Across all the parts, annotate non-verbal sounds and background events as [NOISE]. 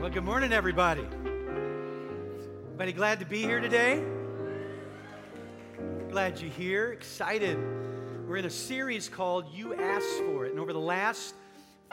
Well, good morning, everybody. Everybody glad to be here today? Glad you're here. Excited. We're in a series called You Asked For It. And over the last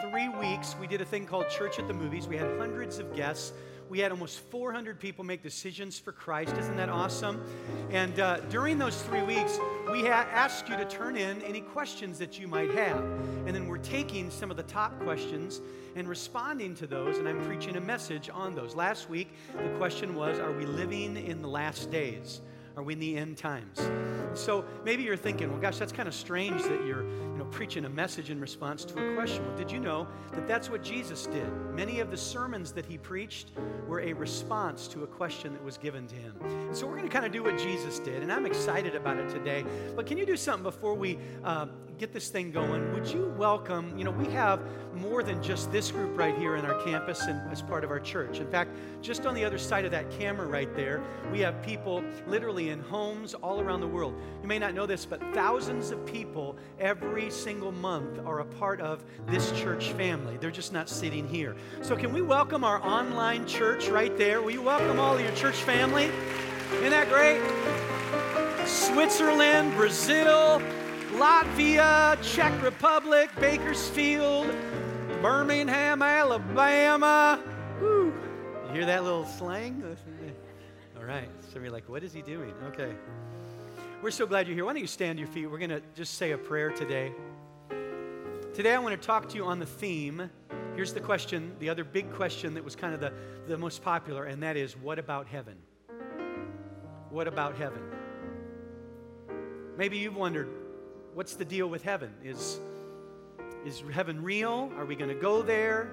three weeks, we did a thing called Church at the Movies. We had hundreds of guests. We had almost 400 people make decisions for Christ. Isn't that awesome? And uh, during those three weeks, we ha- asked you to turn in any questions that you might have. And then we're taking some of the top questions and responding to those, and I'm preaching a message on those. Last week, the question was Are we living in the last days? Are we in the end times? So maybe you're thinking, well, gosh, that's kind of strange that you're you know, preaching a message in response to a question. Well, did you know that that's what Jesus did? Many of the sermons that he preached were a response to a question that was given to him. So we're going to kind of do what Jesus did, and I'm excited about it today. But can you do something before we uh, get this thing going? Would you welcome, you know, we have more than just this group right here in our campus and as part of our church. In fact, just on the other side of that camera right there, we have people literally in homes all around the world. You may not know this, but thousands of people every single month are a part of this church family. They're just not sitting here. So, can we welcome our online church right there? Will you welcome all of your church family? Isn't that great? Switzerland, Brazil, Latvia, Czech Republic, Bakersfield, Birmingham, Alabama. Woo. You hear that little slang? [LAUGHS] Right. Some of you are like, what is he doing? Okay. We're so glad you're here. Why don't you stand your feet? We're going to just say a prayer today. Today, I want to talk to you on the theme. Here's the question, the other big question that was kind of the, the most popular, and that is what about heaven? What about heaven? Maybe you've wondered, what's the deal with heaven? Is, is heaven real? Are we going to go there?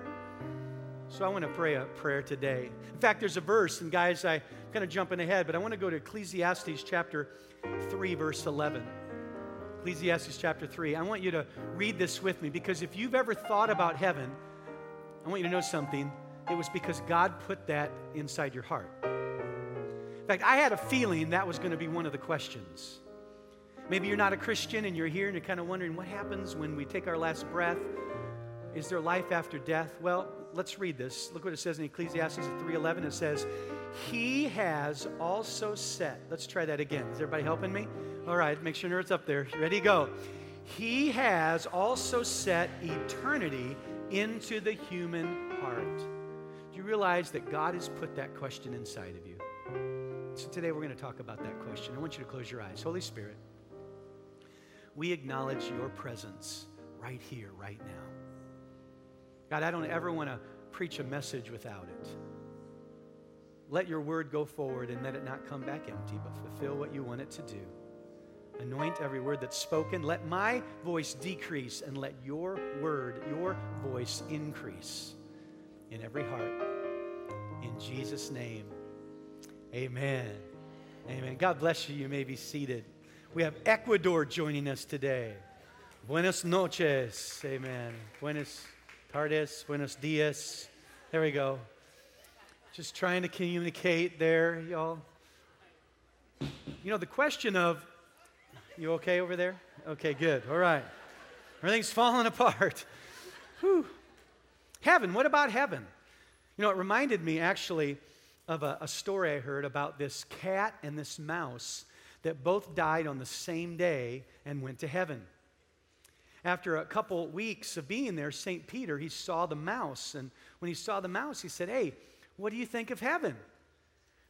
So I want to pray a prayer today. In fact, there's a verse, and guys, I kind of jumping ahead, but I want to go to Ecclesiastes chapter 3, verse 11. Ecclesiastes chapter 3. I want you to read this with me because if you've ever thought about heaven, I want you to know something. It was because God put that inside your heart. In fact, I had a feeling that was going to be one of the questions. Maybe you're not a Christian and you're here and you're kind of wondering what happens when we take our last breath. Is there life after death? Well, let's read this. Look what it says in Ecclesiastes 3:11. It says, "He has also set." Let's try that again. Is everybody helping me? All right, make sure it's up there. Ready go. He has also set eternity into the human heart. Do you realize that God has put that question inside of you? So today we're going to talk about that question. I want you to close your eyes. Holy Spirit, we acknowledge your presence right here, right now. God, I don't ever want to preach a message without it. Let your word go forward and let it not come back empty, but fulfill what you want it to do. Anoint every word that's spoken. Let my voice decrease and let your word, your voice increase in every heart. In Jesus' name, amen. Amen. God bless you. You may be seated. We have Ecuador joining us today. Buenas noches. Amen. Buenas tardes, buenos dias. There we go. Just trying to communicate there, y'all. You know, the question of, you okay over there? Okay, good. All right. Everything's falling [LAUGHS] apart. Whew. Heaven, what about heaven? You know, it reminded me actually of a, a, story I heard about this cat and this mouse that both died on the same day and went to heaven after a couple weeks of being there, St. Peter, he saw the mouse. And when he saw the mouse, he said, Hey, what do you think of heaven?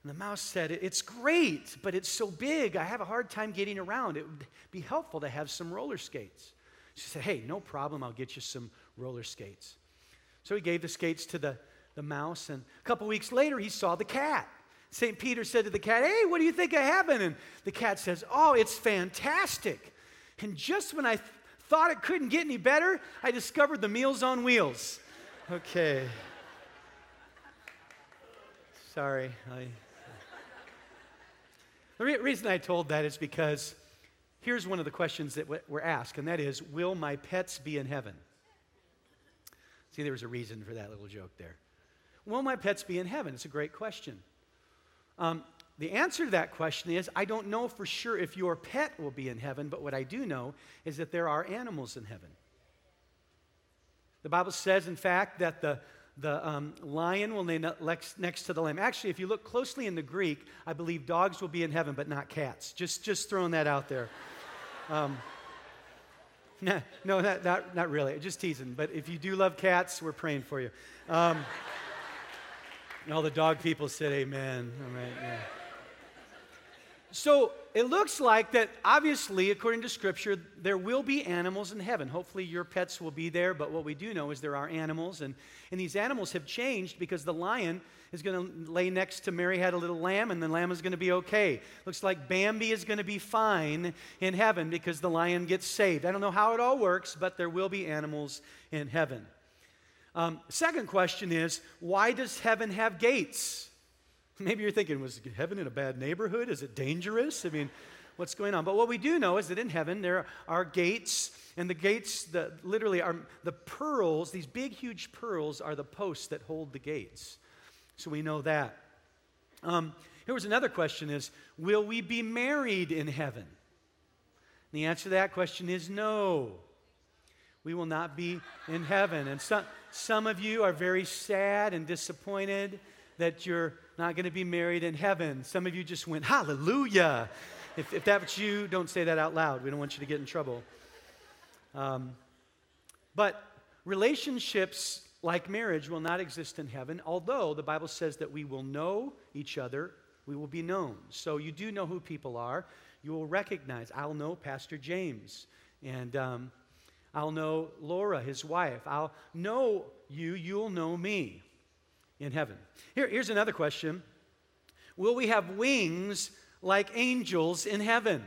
And the mouse said, It's great, but it's so big, I have a hard time getting around. It would be helpful to have some roller skates. She said, Hey, no problem, I'll get you some roller skates. So he gave the skates to the, the mouse, and a couple weeks later, he saw the cat. St. Peter said to the cat, Hey, what do you think of heaven? And the cat says, Oh, it's fantastic. And just when I thought it couldn't get any better, I discovered the Meals on Wheels. Okay. Sorry. I... The re- reason I told that is because here's one of the questions that we're asked, and that is Will my pets be in heaven? See, there was a reason for that little joke there. Will my pets be in heaven? It's a great question. Um, the answer to that question is I don't know for sure if your pet will be in heaven, but what I do know is that there are animals in heaven. The Bible says, in fact, that the, the um, lion will lay next, to the lamb. Actually, if you look closely in the Greek, I believe dogs will be in heaven, but not cats. Just, just throwing that out there. [LAUGHS] Um, [LAUGHS] no, no not, not, not really. Just teasing. But if you do love cats, we're praying for you. Um, [LAUGHS] all the dog people said amen. All right, yeah. So it looks like that obviously, according to Scripture, there will be animals in heaven. Hopefully, your pets will be there, but what we do know is there are animals, and, and these animals have changed because the lion is going to lay next to Mary had a little lamb, and the lamb is going to be okay. Looks like Bambi is going to be fine in heaven because the lion gets saved. I don't know how it all works, but there will be animals in heaven. Um, second question is why does heaven have gates? [LAUGHS] Maybe you're thinking, was heaven in a bad neighborhood? Is it dangerous? I mean, what's going on? But what we do know is that in heaven there are gates, and the gates, the, literally, are the pearls, these big, huge pearls, are the posts that hold the gates. So we know that. Um, here was another question is, will we be married in heaven? And the answer to that question is no. We will not be in heaven. And some, some of you are very sad and disappointed that you're not going to be married in heaven. Some of you just went, Hallelujah. If, if that's you, don't say that out loud. We don't want you to get in trouble. Um, but relationships like marriage will not exist in heaven, although the Bible says that we will know each other, we will be known. So you do know who people are. You will recognize, I'll know Pastor James, and um, I'll know Laura, his wife. I'll know you, you'll know me in heaven. Here, here's another question Will we have wings like angels in heaven?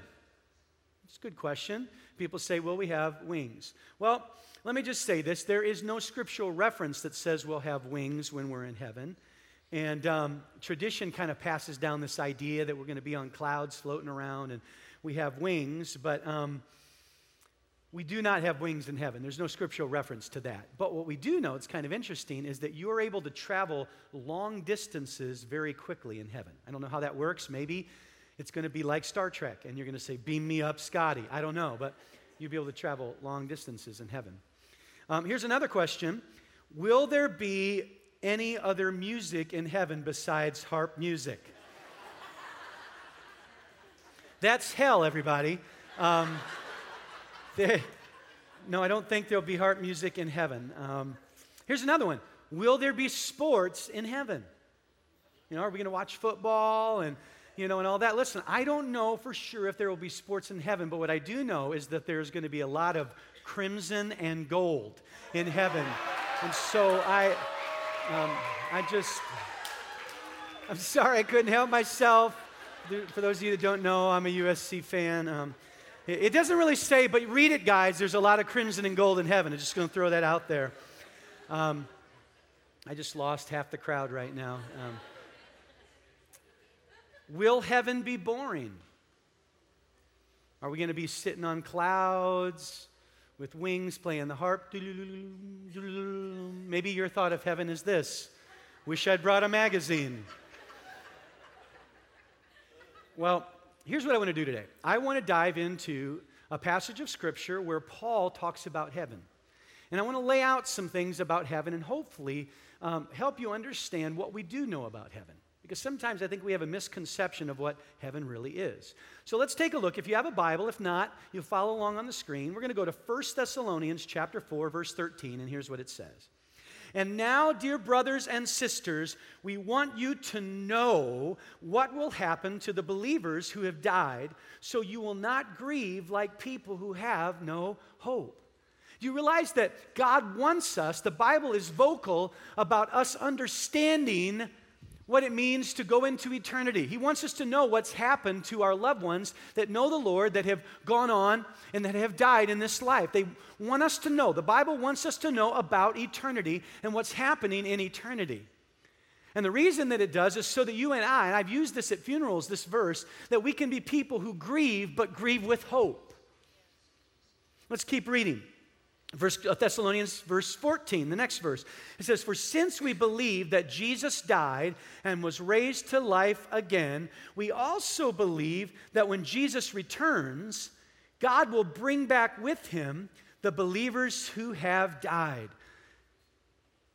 It's a good question. People say, Will we have wings? Well, let me just say this there is no scriptural reference that says we'll have wings when we're in heaven. And um, tradition kind of passes down this idea that we're going to be on clouds floating around and we have wings, but um, we do not have wings in heaven. There's no scriptural reference to that. But what we do know, it's kind of interesting, is that you are able to travel long distances very quickly in heaven. I don't know how that works. Maybe it's going to be like Star Trek, and you're going to say, Beam me up, Scotty. I don't know, but you'll be able to travel long distances in heaven. Um, here's another question Will there be any other music in heaven besides harp music? That's hell, everybody. Um, no, I don't think there'll be harp music in heaven. Um, here's another one Will there be sports in heaven? You know, are we going to watch football and, you know, and all that? Listen, I don't know for sure if there will be sports in heaven, but what I do know is that there's going to be a lot of crimson and gold in heaven. And so I, um, I just, I'm sorry I couldn't help myself. For those of you that don't know, I'm a USC fan. Um, it doesn't really say, but read it, guys. There's a lot of crimson and gold in heaven. I'm just going to throw that out there. Um, I just lost half the crowd right now. Um, will heaven be boring? Are we going to be sitting on clouds with wings playing the harp? Maybe your thought of heaven is this Wish I'd brought a magazine. Well, here's what I want to do today I want to dive into a passage of Scripture where Paul talks about heaven. And I want to lay out some things about heaven and hopefully um, help you understand what we do know about heaven. Because sometimes I think we have a misconception of what heaven really is. So let's take a look. If you have a Bible, if not, you'll follow along on the screen. We're going to go to 1 Thessalonians chapter 4, verse 13, and here's what it says. And now, dear brothers and sisters, we want you to know what will happen to the believers who have died, so you will not grieve like people who have no hope. You realize that God wants us, the Bible is vocal about us understanding what it means to go into eternity. He wants us to know what's happened to our loved ones that know the Lord, that have gone on, and that have died in this life. They want us to know. The Bible wants us to know about eternity and what's happening in eternity. And the reason that it does is so that you and I, and I've used this at funerals, this verse, that we can be people who grieve, but grieve with hope. Let's keep reading. Verse, uh, Thessalonians, verse 14, the next verse. It says, For since we believe that Jesus died and was raised to life again, we also believe that when Jesus returns, God will bring back with him the believers who have died.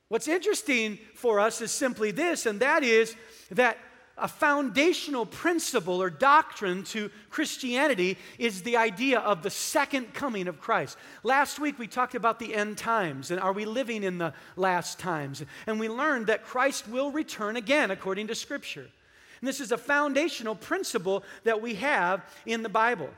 What's interesting for us is simply this, and that is that a foundational principle or doctrine to Christianity is the idea of the second coming of Christ. Last week we talked about the end times and are we living in the last times? And we learned that Christ will return again according to Scripture. And this is a foundational principle that we have in the Bible.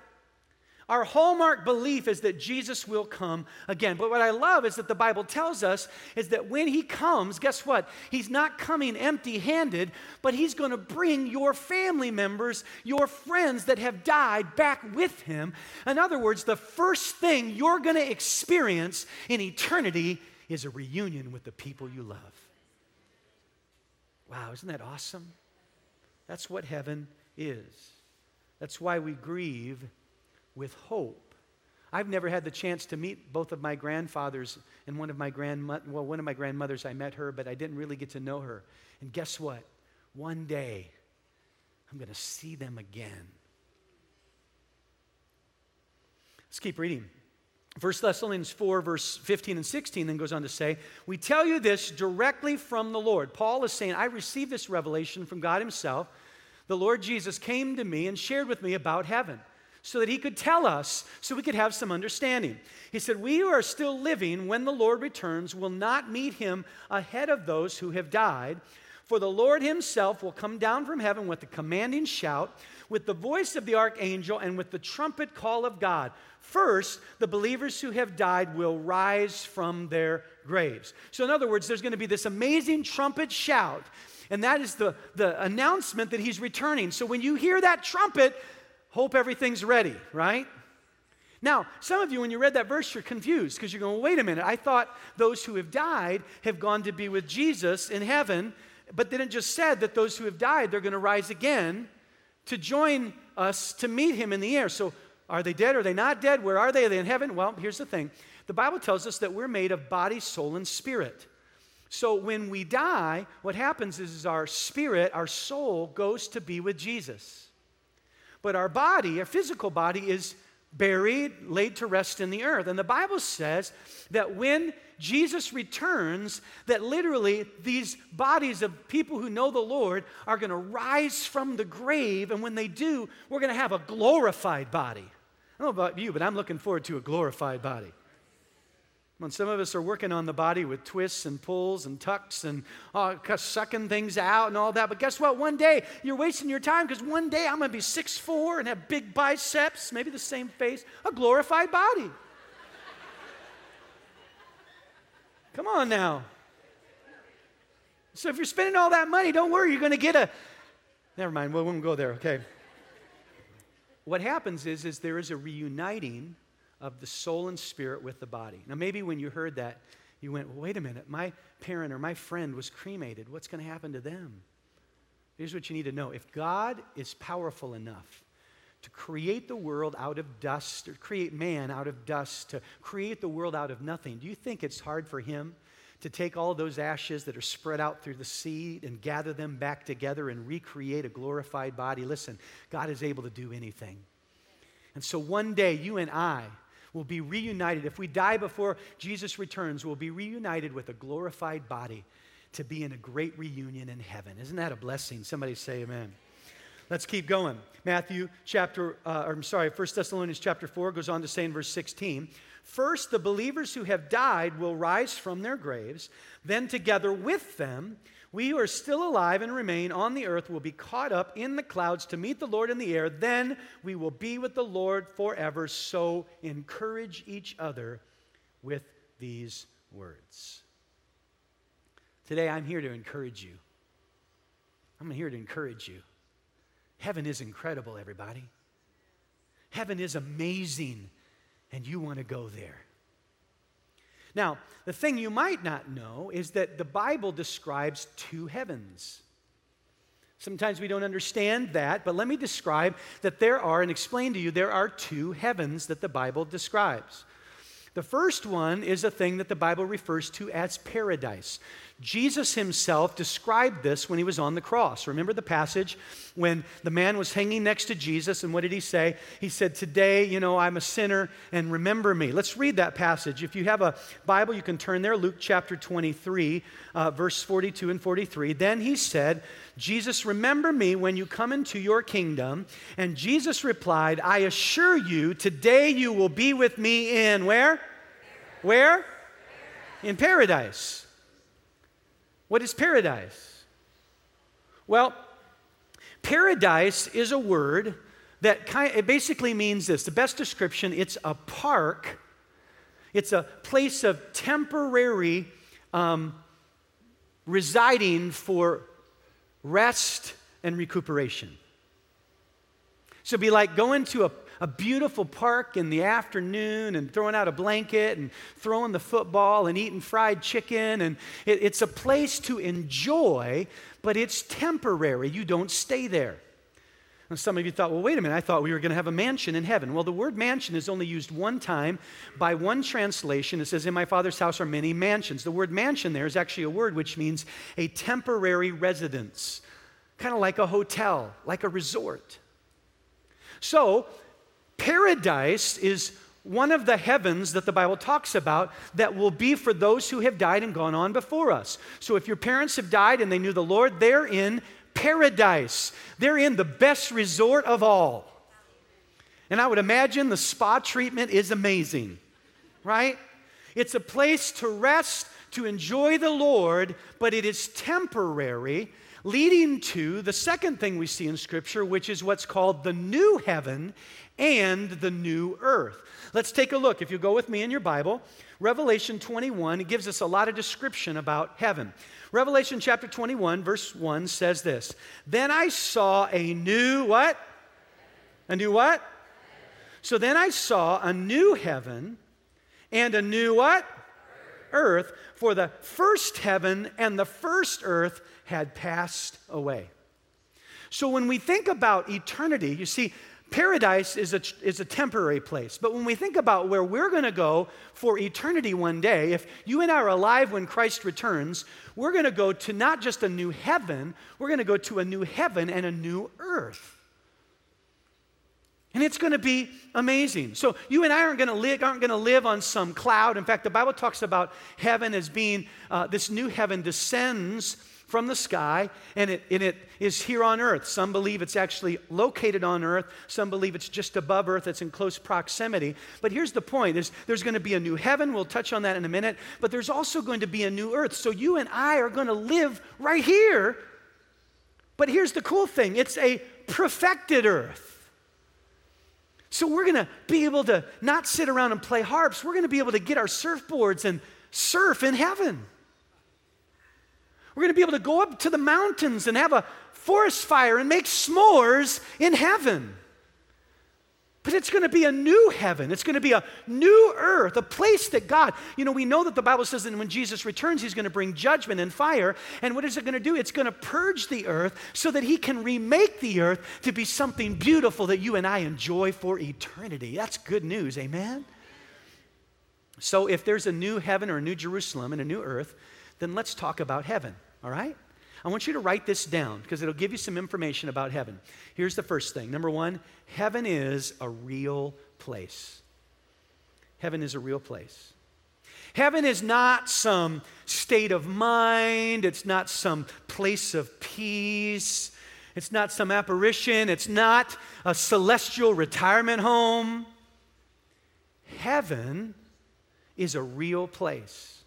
Our hallmark belief is that Jesus will come again. But what I love is that the Bible tells us is that when he comes, guess what? He's not coming empty handed, but he's going to bring your family members, your friends that have died back with him. In other words, the first thing you're going to experience in eternity is a reunion with the people you love. Wow, isn't that awesome? That's what heaven is. That's why we grieve with hope. I've never had the chance to meet both of my grandfathers and one of my grandmo- well, one of my grandmothers. I met her, but I didn't really get to know her. And guess what? One day, I'm going to see them again. Let's keep reading. 1 Thessalonians 4, verse 15 and 16 then goes on to say, We tell you this directly from the Lord. Paul is saying, I received this revelation from God Himself. The Lord Jesus came to me and shared with me about heaven so that he could tell us, so we could have some understanding. He said, We who are still living when the Lord returns will not meet him ahead of those who have died. For the Lord himself will come down from heaven with a commanding shout, with the voice of the archangel, and with the trumpet call of God. First, the believers who have died will rise from their graves. So, in other words, there's going to be this amazing trumpet shout, and that is the, the announcement that he's returning. So, when you hear that trumpet, hope everything's ready, right? Now, some of you, when you read that verse, you're confused because you're going, wait a minute, I thought those who have died have gone to be with Jesus in heaven, but then it just said that those who have died, they're going to rise again to join us to meet him in the air. So, are they dead? Are they not dead? Where are they? Are they in heaven? Well, here's the thing the Bible tells us that we're made of body, soul, and spirit. So, when we die, what happens is, is our spirit, our soul, goes to be with Jesus. But our body, our physical body, is buried, laid to rest in the earth. And the Bible says that when Jesus returns, that literally these bodies of people who know the Lord are going to rise from the grave. And when they do, we're going to have a glorified body. I don't know about you, but I'm looking forward to a glorified body. When some of us are working on the body with twists and pulls and tucks and uh, sucking things out and all that. But guess what? One day you're wasting your time because one day I'm going to be 6'4 and have big biceps, maybe the same face, a glorified body. Come on now. So if you're spending all that money, don't worry, you're going to get a. Never mind, we won't go there, okay? What happens is, is there is a reuniting of the soul and spirit with the body. Now, maybe when you heard that, you went, well, wait a minute, my parent or my friend was cremated. What's going to happen to them? Here's what you need to know if God is powerful enough to create the world out of dust, or create man out of dust, to create the world out of nothing, do you think it's hard for him to take all those ashes that are spread out through the sea and gather them back together and recreate a glorified body? Listen, God is able to do anything. And so one day, you and I, will be reunited. If we die before Jesus returns, we'll be reunited with a glorified body to be in a great reunion in heaven. Isn't that a blessing? Somebody say amen. Let's keep going. Matthew chapter, uh, or I'm sorry, 1 Thessalonians chapter 4 goes on to say in verse 16, First, the believers who have died will rise from their graves. Then, together with them, we who are still alive and remain on the earth will be caught up in the clouds to meet the Lord in the air. Then we will be with the Lord forever. So encourage each other with these words. Today, I'm here to encourage you. I'm here to encourage you. Heaven is incredible, everybody. Heaven is amazing, and you want to go there. Now, the thing you might not know is that the Bible describes two heavens. Sometimes we don't understand that, but let me describe that there are, and explain to you, there are two heavens that the Bible describes. The first one is a thing that the Bible refers to as paradise. Jesus himself described this when he was on the cross. Remember the passage when the man was hanging next to Jesus, and what did he say? He said, Today, you know, I'm a sinner, and remember me. Let's read that passage. If you have a Bible, you can turn there, Luke chapter 23, uh, verse 42 and 43. Then he said, Jesus, remember me when you come into your kingdom. And Jesus replied, I assure you, today you will be with me in where? Where? In paradise. What is paradise? Well, paradise is a word that kind it basically means this. The best description, it's a park. It's a place of temporary um, residing for rest and recuperation. So be like going to a a beautiful park in the afternoon and throwing out a blanket and throwing the football and eating fried chicken. And it, it's a place to enjoy, but it's temporary. You don't stay there. And some of you thought, well, wait a minute, I thought we were going to have a mansion in heaven. Well, the word mansion is only used one time by one translation. It says, In my father's house are many mansions. The word mansion there is actually a word which means a temporary residence, kind of like a hotel, like a resort. So, Paradise is one of the heavens that the Bible talks about that will be for those who have died and gone on before us. So if your parents have died and they knew the Lord, they're in paradise. They're in the best resort of all. And I would imagine the spa treatment is amazing, right? It's a place to rest, to enjoy the Lord, but it is temporary, leading to the second thing we see in Scripture, which is what's called the new heaven and the new earth. Let's take a look. If you go with me in your Bible, Revelation 21, gives us a lot of description about heaven. Revelation chapter 21, verse 1 says this Then I saw a new what? A new what? So then I saw a new heaven and a new what? Earth, for the first heaven and the first earth had passed away. So when we think about eternity, you see, paradise is a, is a temporary place. But when we think about where we're going to go for eternity one day, if you and I are alive when Christ returns, we're going to go to not just a new heaven, we're going to go to a new heaven and a new earth. And it's going to be amazing. So you and I aren't going to live, aren't going to live on some cloud. In fact, the Bible talks about heaven as being uh, this new heaven descends from the sky and it, and it is here on earth. Some believe it's actually located on earth. Some believe it's just above earth. It's in close proximity. But here's the point there's, there's going to be a new heaven. We'll touch on that in a minute. But there's also going to be a new earth. So you and I are going to live right here. But here's the cool thing it's a perfected earth. So we're going to be able to not sit around and play harps. We're going to be able to get our surfboards and surf in heaven. We're going to be able to go up to the mountains and have a forest fire and make s'mores in heaven. But it's going to be a new heaven. It's going to be a new earth, a place that God, you know, we know that the Bible says that when Jesus returns, he's going to bring judgment and fire. And what is it going to do? It's going to purge the earth so that he can remake the earth to be something beautiful that you and I enjoy for eternity. That's good news. Amen? So if there's a new heaven or a new Jerusalem and a new earth, then let's talk about heaven, all right? I want you to write this down because it'll give you some information about heaven. Here's the first thing. Number one, heaven is a real place. Heaven is a real place. Heaven is not some state of mind, it's not some place of peace, it's not some apparition, it's not a celestial retirement home. Heaven is a real place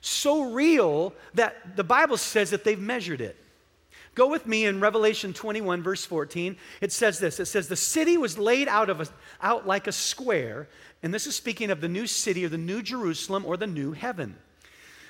so real that the Bible says that they've measured it. Go with me in Revelation 21, verse 14. It says this It says, The city was laid out, of a, out like a square, and this is speaking of the new city or the new Jerusalem or the new heaven.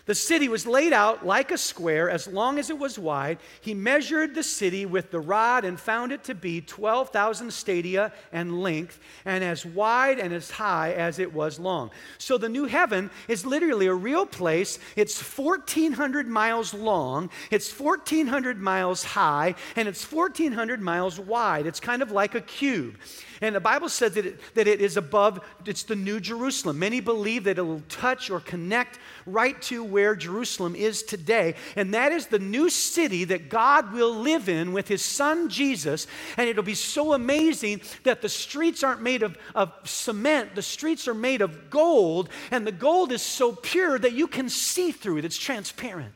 The city was laid out like a square as long as it was wide. He measured the city with the rod and found it to be 12,000 stadia and length, and as wide and as high as it was long. So the new heaven is literally a real place. It's 1,400 miles long, it's 1,400 miles high, and it's 1,400 miles wide. It's kind of like a cube. And the Bible says that it, that it is above, it's the New Jerusalem. Many believe that it will touch or connect right to where Jerusalem is today. And that is the new city that God will live in with his son Jesus. And it'll be so amazing that the streets aren't made of, of cement, the streets are made of gold. And the gold is so pure that you can see through it, it's transparent.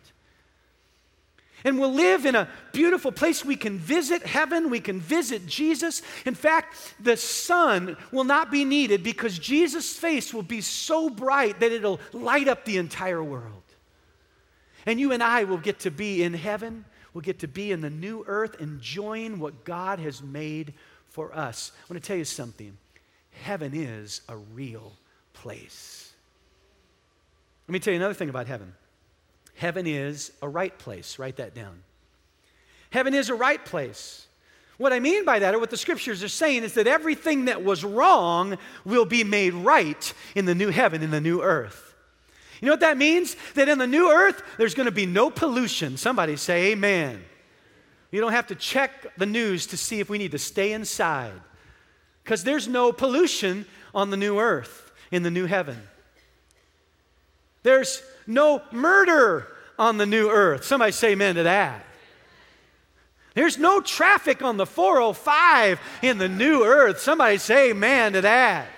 And we'll live in a beautiful place. We can visit heaven. We can visit Jesus. In fact, the sun will not be needed because Jesus' face will be so bright that it'll light up the entire world. And you and I will get to be in heaven. We'll get to be in the new earth, enjoying what God has made for us. I want to tell you something heaven is a real place. Let me tell you another thing about heaven. Heaven is a right place. Write that down. Heaven is a right place. What I mean by that, or what the scriptures are saying, is that everything that was wrong will be made right in the new heaven, in the new earth. You know what that means? That in the new earth, there's going to be no pollution. Somebody say, Amen. You don't have to check the news to see if we need to stay inside because there's no pollution on the new earth, in the new heaven. There's no murder on the new earth. Somebody say amen to that. There's no traffic on the 405 in the new earth. Somebody say amen to that.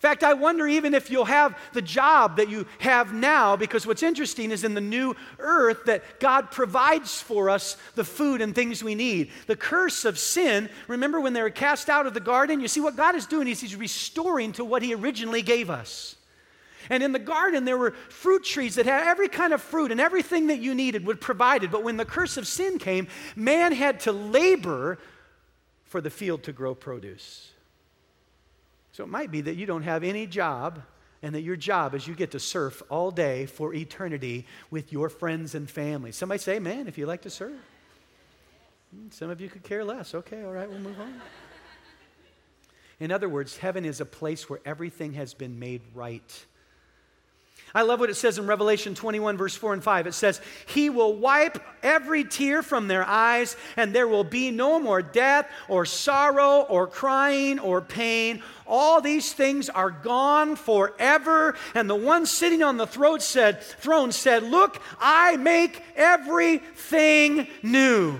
In fact, I wonder even if you'll have the job that you have now, because what's interesting is in the new earth that God provides for us the food and things we need. The curse of sin, remember when they were cast out of the garden? You see, what God is doing is He's restoring to what He originally gave us. And in the garden, there were fruit trees that had every kind of fruit and everything that you needed was provided. But when the curse of sin came, man had to labor for the field to grow produce. So it might be that you don't have any job and that your job is you get to surf all day for eternity with your friends and family. Somebody say, man, if you like to surf. Hmm, some of you could care less. Okay, all right, we'll move on. In other words, heaven is a place where everything has been made right. I love what it says in Revelation 21, verse 4 and 5. It says, He will wipe every tear from their eyes, and there will be no more death, or sorrow, or crying, or pain. All these things are gone forever. And the one sitting on the throne said, Look, I make everything new.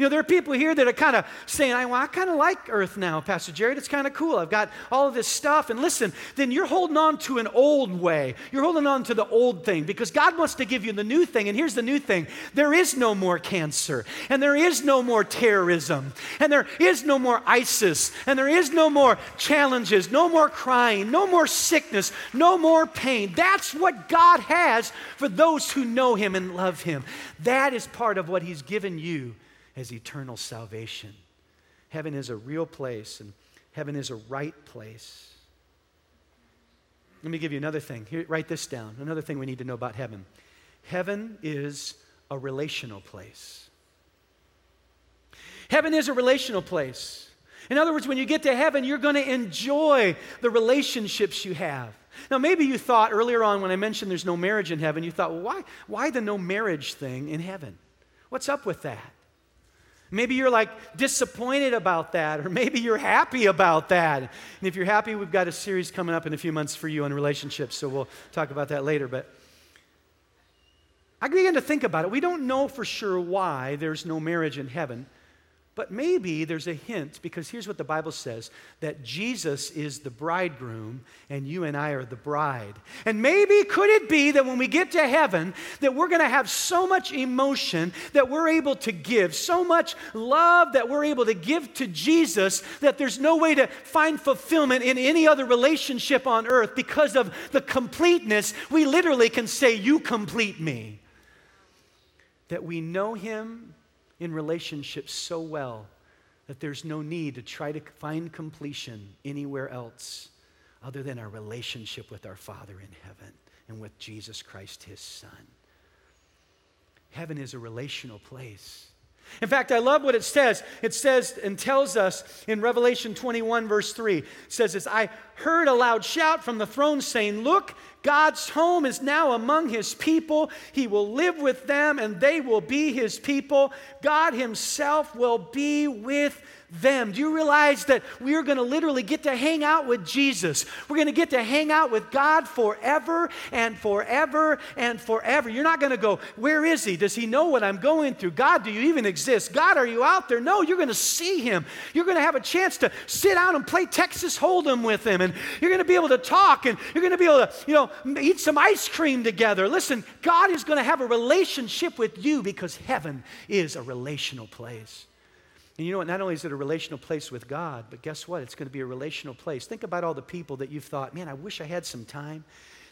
You know, there are people here that are kind of saying, well, I kind of like Earth now, Pastor Jared. It's kind of cool. I've got all of this stuff. And listen, then you're holding on to an old way. You're holding on to the old thing because God wants to give you the new thing. And here's the new thing there is no more cancer, and there is no more terrorism, and there is no more ISIS, and there is no more challenges, no more crying, no more sickness, no more pain. That's what God has for those who know Him and love Him. That is part of what He's given you as eternal salvation. Heaven is a real place, and heaven is a right place. Let me give you another thing. Here, write this down. Another thing we need to know about heaven. Heaven is a relational place. Heaven is a relational place. In other words, when you get to heaven, you're going to enjoy the relationships you have. Now, maybe you thought earlier on when I mentioned there's no marriage in heaven, you thought, well, why, why the no marriage thing in heaven? What's up with that? Maybe you're like disappointed about that, or maybe you're happy about that. And if you're happy, we've got a series coming up in a few months for you on relationships, so we'll talk about that later. But I began to think about it. We don't know for sure why there's no marriage in heaven. But maybe there's a hint because here's what the Bible says that Jesus is the bridegroom and you and I are the bride. And maybe could it be that when we get to heaven that we're going to have so much emotion that we're able to give, so much love that we're able to give to Jesus that there's no way to find fulfillment in any other relationship on earth because of the completeness. We literally can say you complete me. That we know him in relationships so well that there's no need to try to find completion anywhere else other than our relationship with our Father in heaven and with Jesus Christ, his Son. Heaven is a relational place. In fact, I love what it says. It says and tells us in Revelation 21, verse 3, it says this I heard a loud shout from the throne saying, Look, God's home is now among his people. He will live with them and they will be his people. God himself will be with them. Do you realize that we are going to literally get to hang out with Jesus? We're going to get to hang out with God forever and forever and forever. You're not going to go, Where is He? Does He know what I'm going through? God, do you even exist? God, are you out there? No, you're going to see Him. You're going to have a chance to sit down and play Texas Hold'em with Him, and you're going to be able to talk, and you're going to be able to, you know, eat some ice cream together. Listen, God is going to have a relationship with you because heaven is a relational place. And you know what? Not only is it a relational place with God, but guess what? It's going to be a relational place. Think about all the people that you've thought, man, I wish I had some time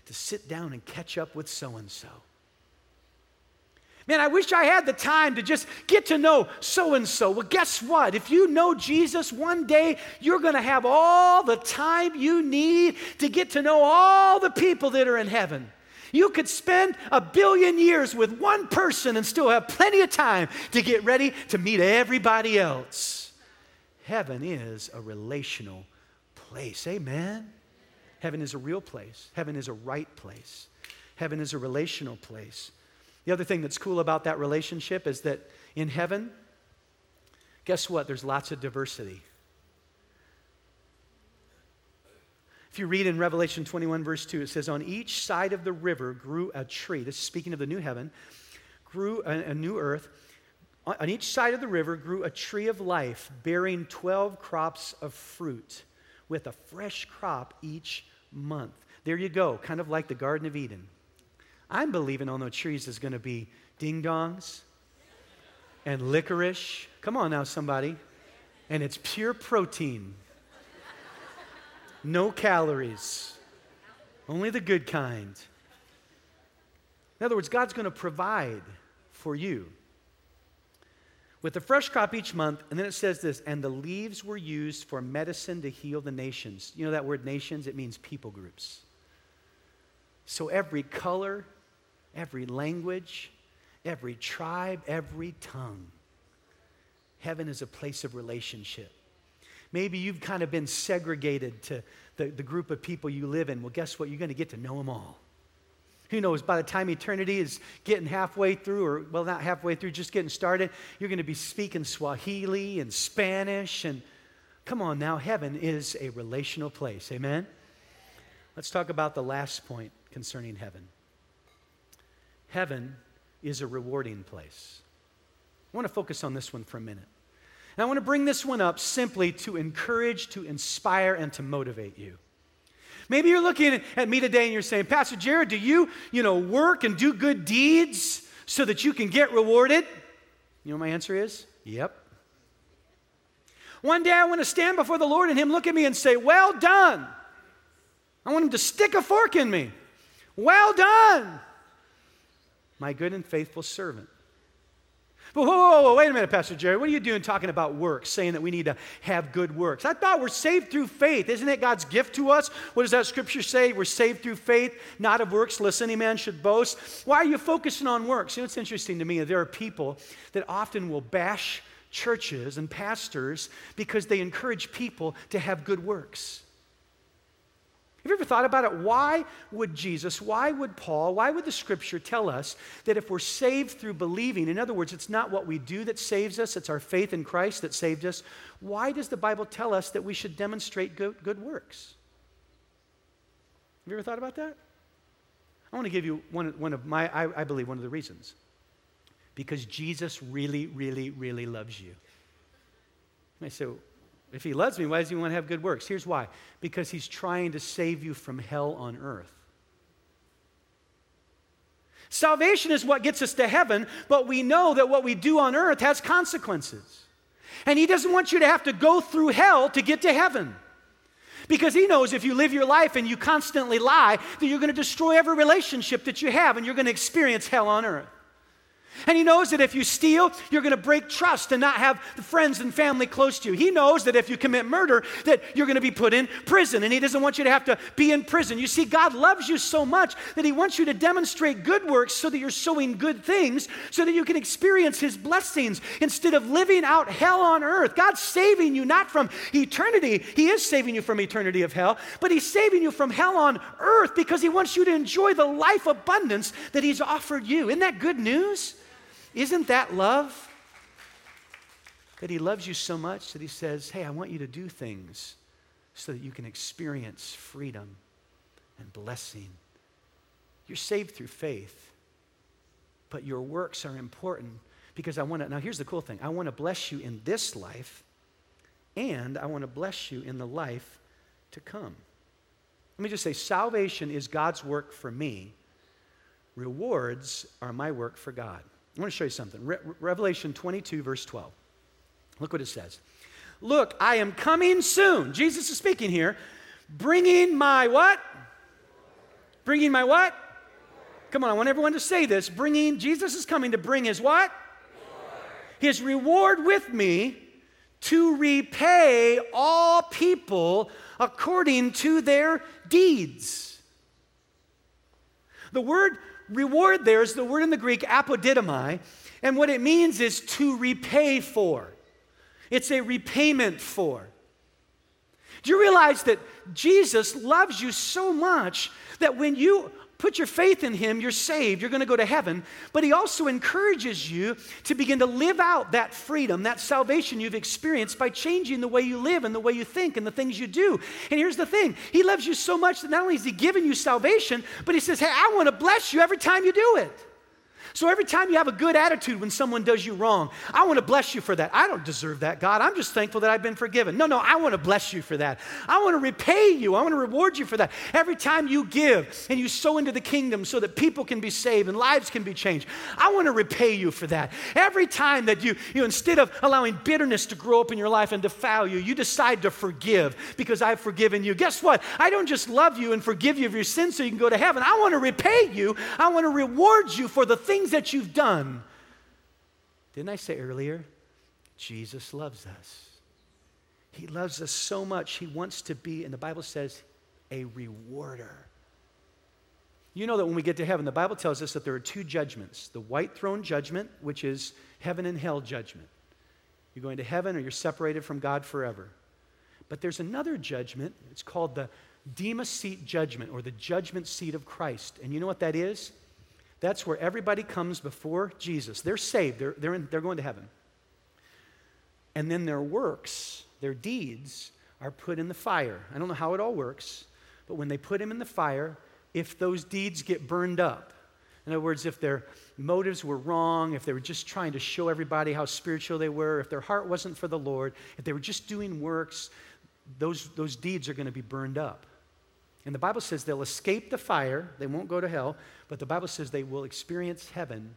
to sit down and catch up with so and so. Man, I wish I had the time to just get to know so and so. Well, guess what? If you know Jesus, one day you're going to have all the time you need to get to know all the people that are in heaven. You could spend a billion years with one person and still have plenty of time to get ready to meet everybody else. Heaven is a relational place. Amen. Heaven is a real place. Heaven is a right place. Heaven is a relational place. The other thing that's cool about that relationship is that in heaven, guess what? There's lots of diversity. If you read in Revelation 21, verse 2, it says, On each side of the river grew a tree. This is speaking of the new heaven, grew a, a new earth. On each side of the river grew a tree of life, bearing 12 crops of fruit, with a fresh crop each month. There you go, kind of like the Garden of Eden. I'm believing on those trees is going to be ding dongs and licorice. Come on now, somebody. And it's pure protein. No calories, only the good kind. In other words, God's going to provide for you with a fresh crop each month. And then it says this, and the leaves were used for medicine to heal the nations. You know that word nations? It means people groups. So every color, every language, every tribe, every tongue. Heaven is a place of relationship. Maybe you've kind of been segregated to the, the group of people you live in. Well, guess what? You're going to get to know them all. Who knows, by the time eternity is getting halfway through, or well, not halfway through, just getting started, you're going to be speaking Swahili and Spanish. And come on now, heaven is a relational place. Amen? Let's talk about the last point concerning heaven. Heaven is a rewarding place. I want to focus on this one for a minute. And I want to bring this one up simply to encourage, to inspire, and to motivate you. Maybe you're looking at me today and you're saying, Pastor Jared, do you, you know, work and do good deeds so that you can get rewarded? You know my answer is? Yep. One day I want to stand before the Lord and Him look at me and say, Well done. I want Him to stick a fork in me. Well done, my good and faithful servant. Whoa, whoa, whoa, wait a minute, Pastor Jerry. What are you doing talking about works, saying that we need to have good works? I thought we're saved through faith. Isn't it God's gift to us? What does that scripture say? We're saved through faith, not of works, lest any man should boast. Why are you focusing on works? You know, it's interesting to me. There are people that often will bash churches and pastors because they encourage people to have good works. Have you ever thought about it? Why would Jesus, why would Paul, why would the scripture tell us that if we're saved through believing, in other words, it's not what we do that saves us, it's our faith in Christ that saved us, why does the Bible tell us that we should demonstrate good, good works? Have you ever thought about that? I want to give you one, one of my, I, I believe, one of the reasons. Because Jesus really, really, really loves you. I say, if he loves me, why does he want to have good works? Here's why because he's trying to save you from hell on earth. Salvation is what gets us to heaven, but we know that what we do on earth has consequences. And he doesn't want you to have to go through hell to get to heaven. Because he knows if you live your life and you constantly lie, that you're going to destroy every relationship that you have and you're going to experience hell on earth. And he knows that if you steal, you're going to break trust and not have the friends and family close to you. He knows that if you commit murder, that you're going to be put in prison, and he doesn't want you to have to be in prison. You see, God loves you so much that he wants you to demonstrate good works so that you're sowing good things, so that you can experience his blessings instead of living out hell on earth. God's saving you not from eternity. He is saving you from eternity of hell, but he's saving you from hell on earth because he wants you to enjoy the life abundance that he's offered you. Isn't that good news? Isn't that love? That He loves you so much that He says, Hey, I want you to do things so that you can experience freedom and blessing. You're saved through faith, but your works are important because I want to. Now, here's the cool thing I want to bless you in this life, and I want to bless you in the life to come. Let me just say salvation is God's work for me, rewards are my work for God. I want to show you something. Re- Revelation 22, verse 12. Look what it says. Look, I am coming soon. Jesus is speaking here. Bringing my what? Bringing my what? Come on, I want everyone to say this. Bringing, Jesus is coming to bring his what? His reward with me to repay all people according to their deeds. The word reward there is the word in the Greek apodidomai, and what it means is to repay for. It's a repayment for. Do you realize that Jesus loves you so much that when you put your faith in Him, you're saved, you're going to go to heaven. But He also encourages you to begin to live out that freedom, that salvation you've experienced by changing the way you live and the way you think and the things you do. And here's the thing He loves you so much that not only has He given you salvation, but He says, Hey, I want to bless you every time you do it. So every time you have a good attitude when someone does you wrong, I want to bless you for that. I don't deserve that, God. I'm just thankful that I've been forgiven. No, no, I want to bless you for that. I want to repay you. I want to reward you for that. Every time you give and you sow into the kingdom so that people can be saved and lives can be changed, I want to repay you for that. Every time that you, you instead of allowing bitterness to grow up in your life and defile you, you decide to forgive because I've forgiven you. Guess what? I don't just love you and forgive you of your sins so you can go to heaven. I want to repay you. I want to reward you for the things things that you've done. Didn't I say earlier? Jesus loves us. He loves us so much, He wants to be, and the Bible says, a rewarder. You know that when we get to heaven, the Bible tells us that there are two judgments the white throne judgment, which is heaven and hell judgment. You're going to heaven or you're separated from God forever. But there's another judgment, it's called the Bema seat judgment or the judgment seat of Christ. And you know what that is? That's where everybody comes before Jesus. They're saved, they're, they're, in, they're going to heaven. And then their works, their deeds, are put in the fire. I don't know how it all works, but when they put them in the fire, if those deeds get burned up, in other words, if their motives were wrong, if they were just trying to show everybody how spiritual they were, if their heart wasn't for the Lord, if they were just doing works, those, those deeds are going to be burned up. And the Bible says they'll escape the fire, they won't go to hell, but the Bible says they will experience heaven,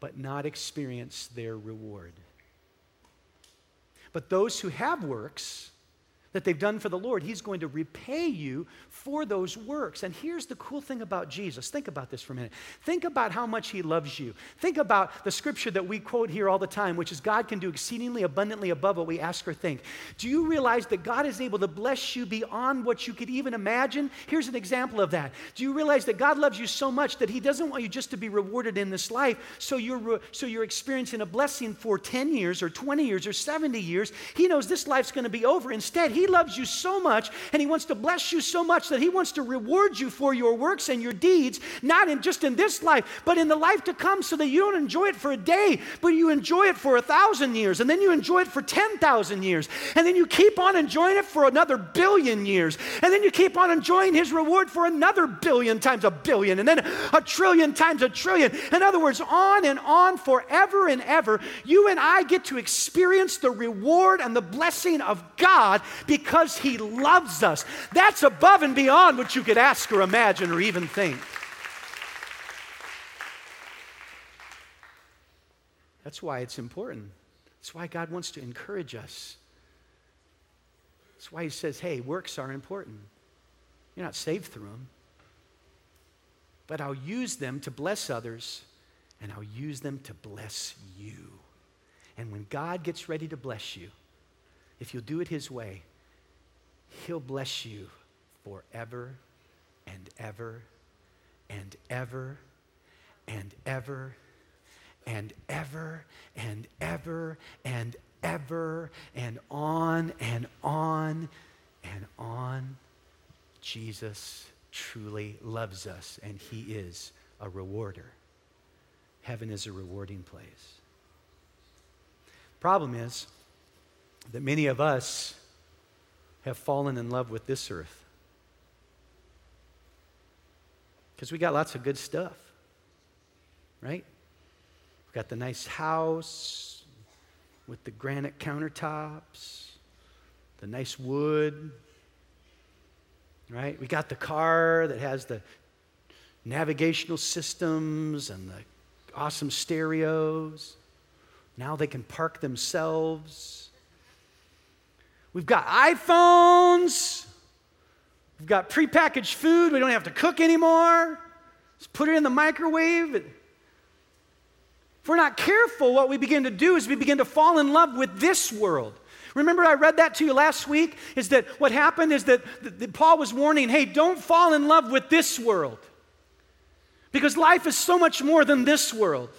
but not experience their reward. But those who have works, that they've done for the Lord, He's going to repay you for those works. And here's the cool thing about Jesus. Think about this for a minute. Think about how much He loves you. Think about the scripture that we quote here all the time, which is God can do exceedingly abundantly above what we ask or think. Do you realize that God is able to bless you beyond what you could even imagine? Here's an example of that. Do you realize that God loves you so much that He doesn't want you just to be rewarded in this life so you're, so you're experiencing a blessing for 10 years or 20 years or 70 years? He knows this life's going to be over. Instead, He he loves you so much and He wants to bless you so much that He wants to reward you for your works and your deeds, not in just in this life, but in the life to come, so that you don't enjoy it for a day, but you enjoy it for a thousand years, and then you enjoy it for 10,000 years, and then you keep on enjoying it for another billion years, and then you keep on enjoying His reward for another billion times a billion, and then a trillion times a trillion. In other words, on and on forever and ever, you and I get to experience the reward and the blessing of God because He loves us. That's above and beyond what you could ask or imagine or even think. That's why it's important. That's why God wants to encourage us. That's why He says, hey, works are important. You're not saved through them, but I'll use them to bless others and I'll use them to bless you. And when God gets ready to bless you, if you'll do it His way, He'll bless you forever and ever and ever and ever and ever and ever and ever and on and on and on. Jesus truly loves us, and He is a rewarder. Heaven is a rewarding place. Problem is that many of us have fallen in love with this earth because we got lots of good stuff, right? We've got the nice house with the granite countertops, the nice wood, right? We got the car that has the navigational systems and the awesome stereos. Now they can park themselves. We've got iPhones. We've got prepackaged food. We don't have to cook anymore. Just put it in the microwave. If we're not careful, what we begin to do is we begin to fall in love with this world. Remember, I read that to you last week? Is that what happened is that, that Paul was warning hey, don't fall in love with this world. Because life is so much more than this world.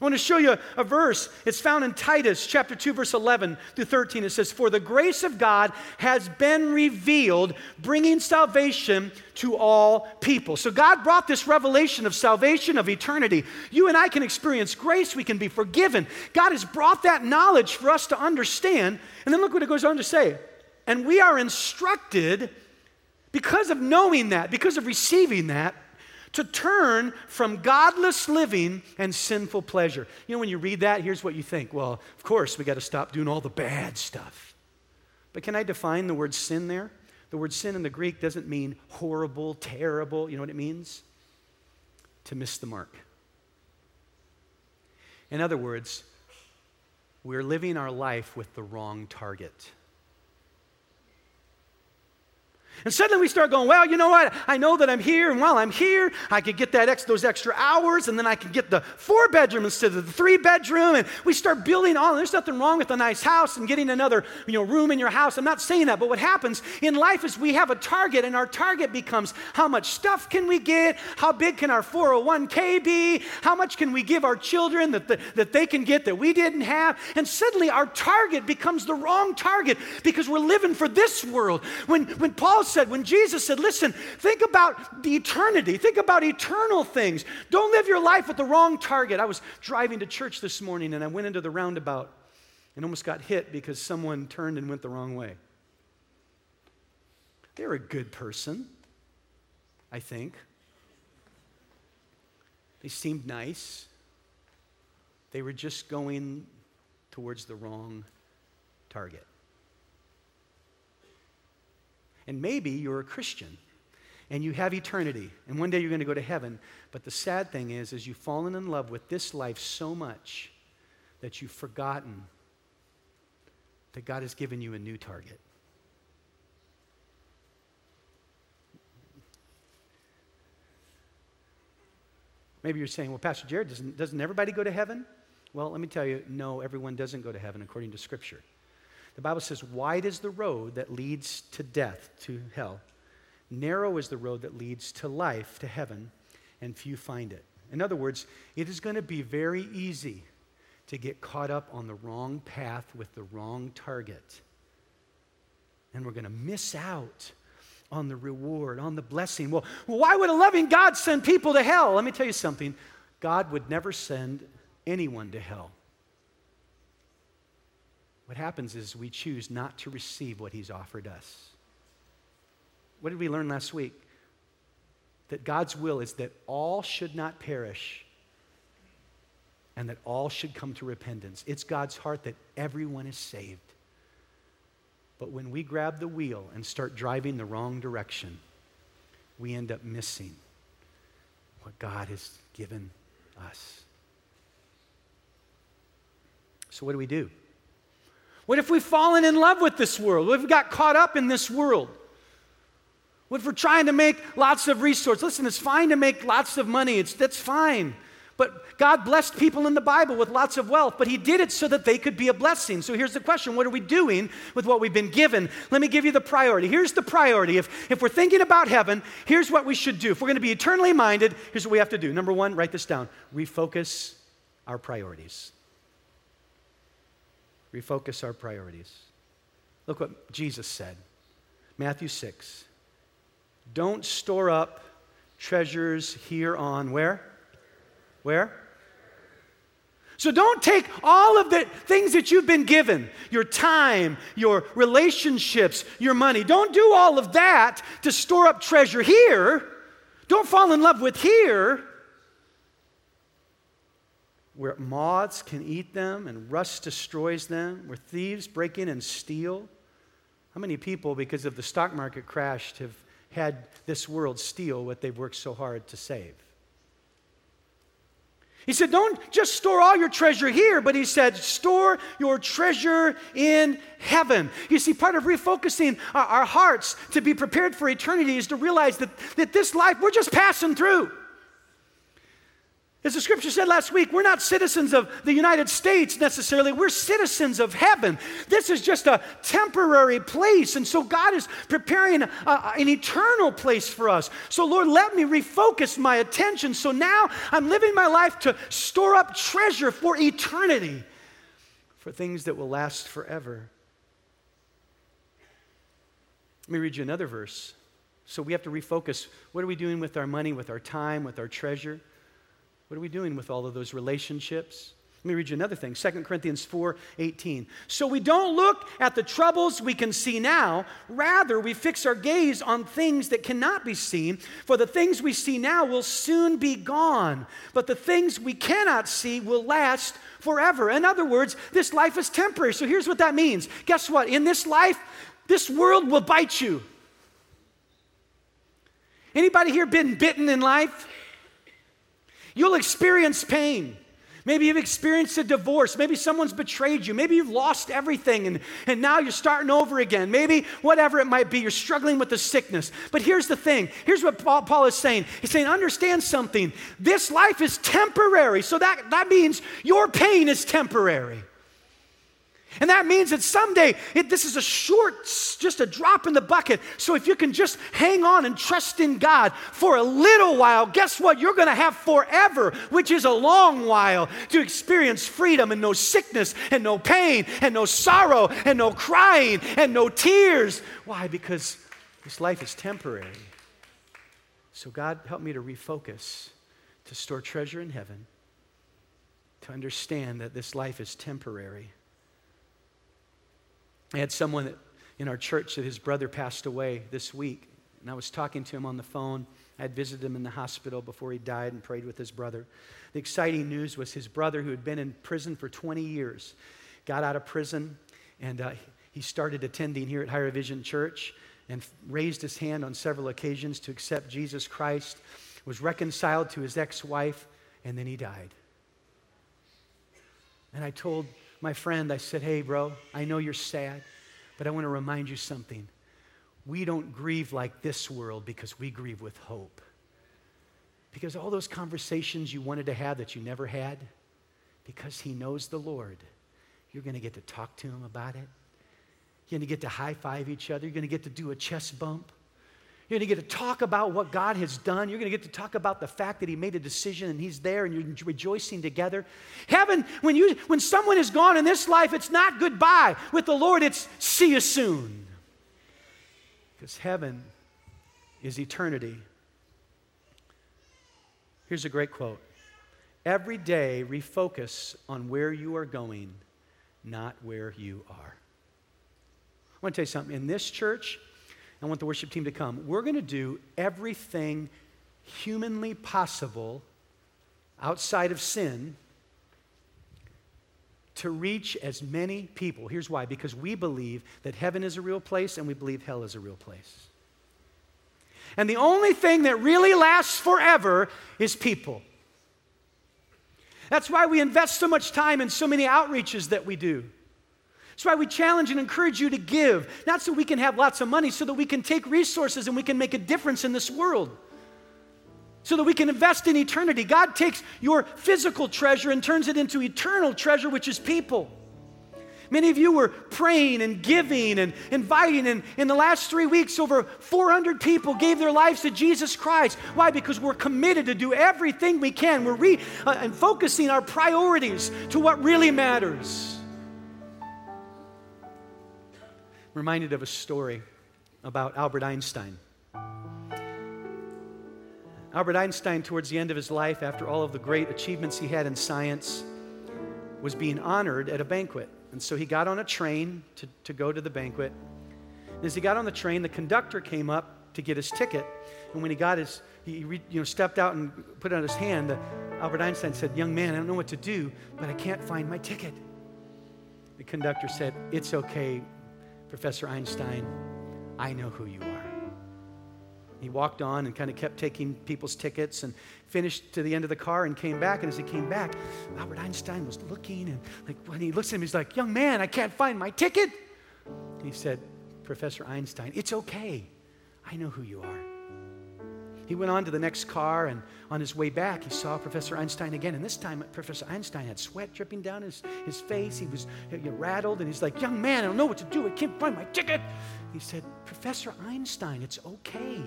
I want to show you a verse. It's found in Titus chapter 2 verse 11 through 13. It says, "For the grace of God has been revealed, bringing salvation to all people." So God brought this revelation of salvation of eternity. You and I can experience grace, we can be forgiven. God has brought that knowledge for us to understand. And then look what it goes on to say. And we are instructed because of knowing that, because of receiving that, to turn from godless living and sinful pleasure. You know, when you read that, here's what you think. Well, of course, we got to stop doing all the bad stuff. But can I define the word sin there? The word sin in the Greek doesn't mean horrible, terrible. You know what it means? To miss the mark. In other words, we're living our life with the wrong target. And suddenly we start going, well, you know what? I know that I'm here, and while I'm here, I could get that ex- those extra hours, and then I can get the four bedroom instead of the three bedroom. And we start building on. There's nothing wrong with a nice house and getting another you know, room in your house. I'm not saying that, but what happens in life is we have a target, and our target becomes how much stuff can we get? How big can our 401k be? How much can we give our children that, the, that they can get that we didn't have? And suddenly our target becomes the wrong target because we're living for this world. When, when Paul said, when Jesus said, listen, think about the eternity, think about eternal things. Don't live your life with the wrong target. I was driving to church this morning and I went into the roundabout and almost got hit because someone turned and went the wrong way. They're a good person, I think. They seemed nice. They were just going towards the wrong target. And maybe you're a Christian and you have eternity and one day you're going to go to heaven. But the sad thing is, is you've fallen in love with this life so much that you've forgotten that God has given you a new target. Maybe you're saying, well, Pastor Jared, doesn't, doesn't everybody go to heaven? Well, let me tell you, no, everyone doesn't go to heaven according to Scripture. The Bible says, Wide is the road that leads to death, to hell. Narrow is the road that leads to life, to heaven, and few find it. In other words, it is going to be very easy to get caught up on the wrong path with the wrong target. And we're going to miss out on the reward, on the blessing. Well, why would a loving God send people to hell? Let me tell you something God would never send anyone to hell. What happens is we choose not to receive what He's offered us. What did we learn last week? That God's will is that all should not perish and that all should come to repentance. It's God's heart that everyone is saved. But when we grab the wheel and start driving the wrong direction, we end up missing what God has given us. So, what do we do? What if we've fallen in love with this world? What if we got caught up in this world? What if we're trying to make lots of resources? Listen, it's fine to make lots of money, it's, that's fine. but God blessed people in the Bible with lots of wealth, but He did it so that they could be a blessing. So here's the question what are we doing with what we've been given? Let me give you the priority. Here's the priority. If, if we're thinking about heaven, here's what we should do. If we're going to be eternally minded, here's what we have to do. Number one, write this down refocus our priorities. Refocus our priorities. Look what Jesus said Matthew 6. Don't store up treasures here on where? Where? So don't take all of the things that you've been given your time, your relationships, your money. Don't do all of that to store up treasure here. Don't fall in love with here where moths can eat them and rust destroys them, where thieves break in and steal. How many people, because of the stock market crash, have had this world steal what they've worked so hard to save? He said, Don't just store all your treasure here, but he said, Store your treasure in heaven. You see, part of refocusing our, our, hearts to be prepared for eternity is to realize that, that this life, we're just passing through. As the scripture said last week, we're not citizens of the United States necessarily. We're citizens of heaven. This is just a temporary place. And so God is preparing a, a, an eternal place for us. So, Lord, let me refocus my attention. So now I'm living my life to store up treasure for eternity, for things that will last forever. Let me read you another verse. So we have to refocus. What are we doing with our money, with our time, with our treasure? What are we doing with all of those relationships? Let me read you another thing 2 Corinthians 4 18. So we don't look at the troubles we can see now, rather, we fix our gaze on things that cannot be seen. For the things we see now will soon be gone, but the things we cannot see will last forever. In other words, this life is temporary. So here's what that means. Guess what? In this life, this world will bite you. Anybody here been bitten in life? You'll experience pain. Maybe you've experienced a divorce. Maybe someone's betrayed you. Maybe you've lost everything and, and now you're starting over again. Maybe whatever it might be, you're struggling with a sickness. But here's the thing here's what Paul, Paul is saying He's saying, understand something. This life is temporary. So that, that means your pain is temporary. And that means that someday it, this is a short, just a drop in the bucket. So if you can just hang on and trust in God for a little while, guess what? You're going to have forever, which is a long while, to experience freedom and no sickness and no pain and no sorrow and no crying and no tears. Why? Because this life is temporary. So God help me to refocus, to store treasure in heaven, to understand that this life is temporary I had someone that, in our church that his brother passed away this week, and I was talking to him on the phone. I had visited him in the hospital before he died and prayed with his brother. The exciting news was his brother, who had been in prison for 20 years, got out of prison and uh, he started attending here at Higher Vision Church and raised his hand on several occasions to accept Jesus Christ, was reconciled to his ex wife, and then he died. And I told my friend, I said, Hey, bro, I know you're sad, but I want to remind you something. We don't grieve like this world because we grieve with hope. Because all those conversations you wanted to have that you never had, because He knows the Lord, you're going to get to talk to Him about it. You're going to get to high five each other. You're going to get to do a chest bump. You're going to get to talk about what God has done. You're going to get to talk about the fact that He made a decision and He's there and you're rejoicing together. Heaven, when, you, when someone is gone in this life, it's not goodbye. With the Lord, it's see you soon. Because heaven is eternity. Here's a great quote Every day, refocus on where you are going, not where you are. I want to tell you something. In this church, I want the worship team to come. We're going to do everything humanly possible outside of sin to reach as many people. Here's why because we believe that heaven is a real place and we believe hell is a real place. And the only thing that really lasts forever is people. That's why we invest so much time in so many outreaches that we do. That's why we challenge and encourage you to give, not so we can have lots of money, so that we can take resources and we can make a difference in this world. so that we can invest in eternity. God takes your physical treasure and turns it into eternal treasure, which is people. Many of you were praying and giving and inviting, and in the last three weeks, over 400 people gave their lives to Jesus Christ. Why? Because we're committed to do everything we can. We're re- uh, and focusing our priorities to what really matters. Reminded of a story about Albert Einstein. Albert Einstein, towards the end of his life, after all of the great achievements he had in science, was being honored at a banquet. And so he got on a train to, to go to the banquet. And as he got on the train, the conductor came up to get his ticket. And when he got his, he you know, stepped out and put it out his hand, Albert Einstein said, Young man, I don't know what to do, but I can't find my ticket. The conductor said, It's okay, Professor Einstein. I know who you are. He walked on and kind of kept taking people's tickets and finished to the end of the car and came back. And as he came back, Albert Einstein was looking and like when he looks at him, he's like, Young man, I can't find my ticket. And he said, Professor Einstein, it's okay. I know who you are. He went on to the next car, and on his way back, he saw Professor Einstein again. And this time, Professor Einstein had sweat dripping down his, his face. He was rattled, and he's like, Young man, I don't know what to do. I can't find my ticket. He said, Professor Einstein, it's okay.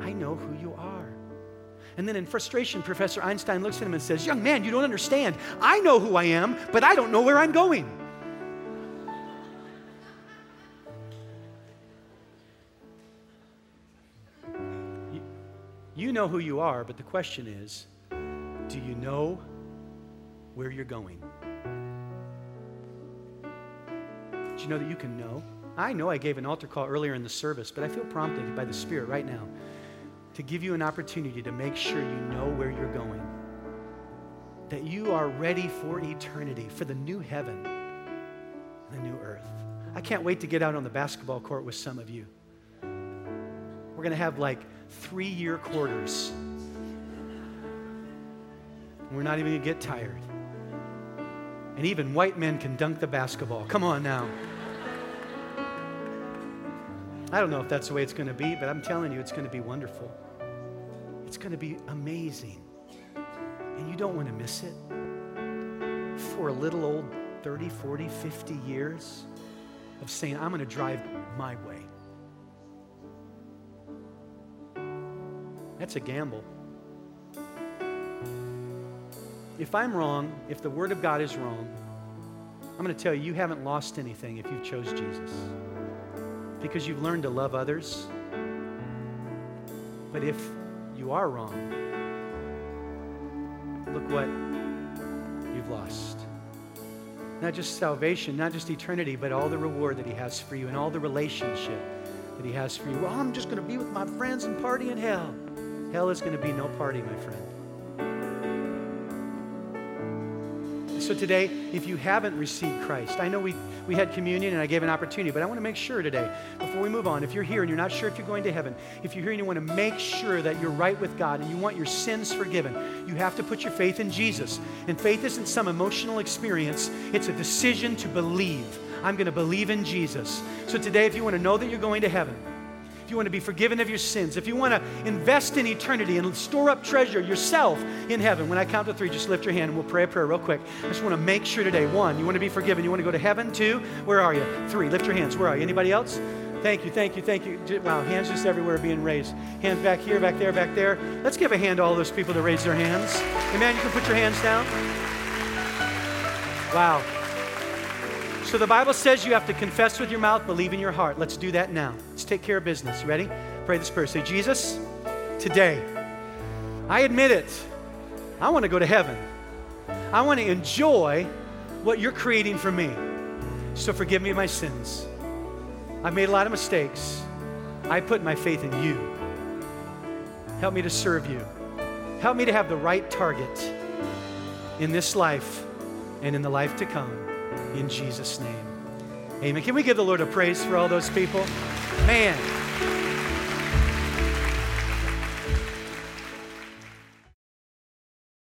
I know who you are. And then in frustration, Professor Einstein looks at him and says, Young man, you don't understand. I know who I am, but I don't know where I'm going. You know who you are, but the question is do you know where you're going? Do you know that you can know? I know I gave an altar call earlier in the service, but I feel prompted by the Spirit right now to give you an opportunity to make sure you know where you're going. That you are ready for eternity, for the new heaven, the new earth. I can't wait to get out on the basketball court with some of you. We're going to have like three year quarters. We're not even going to get tired. And even white men can dunk the basketball. Come on now. I don't know if that's the way it's going to be, but I'm telling you, it's going to be wonderful. It's going to be amazing. And you don't want to miss it. For a little old 30, 40, 50 years of saying, I'm going to drive my way. That's a gamble. If I'm wrong, if the Word of God is wrong, I'm going to tell you, you haven't lost anything if you've chose Jesus because you've learned to love others. But if you are wrong, look what you've lost. Not just salvation, not just eternity, but all the reward that He has for you and all the relationship that He has for you. Well, I'm just going to be with my friends and party in hell. Hell is going to be no party, my friend. So today, if you haven't received Christ, I know we, we had communion and I gave an opportunity, but I want to make sure today, before we move on, if you're here and you're not sure if you're going to heaven, if you're here and you want to make sure that you're right with God and you want your sins forgiven, you have to put your faith in Jesus. And faith isn't some emotional experience, it's a decision to believe. I'm going to believe in Jesus. So today, if you want to know that you're going to heaven, if you want to be forgiven of your sins, if you want to invest in eternity and store up treasure yourself in heaven, when I count to three, just lift your hand and we'll pray a prayer real quick. I just want to make sure today one, you want to be forgiven, you want to go to heaven. Two, where are you? Three, lift your hands. Where are you? Anybody else? Thank you, thank you, thank you. Wow, hands just everywhere being raised. Hands back here, back there, back there. Let's give a hand to all those people that raised their hands. Amen. You can put your hands down. Wow. So the Bible says you have to confess with your mouth, believe in your heart. Let's do that now. Let's take care of business. Ready? Pray this prayer. Say, Jesus, today, I admit it. I want to go to heaven. I want to enjoy what you're creating for me. So forgive me my sins. I've made a lot of mistakes. I put my faith in you. Help me to serve you. Help me to have the right target in this life and in the life to come in Jesus' name. Amen. Can we give the Lord a praise for all those people? Man.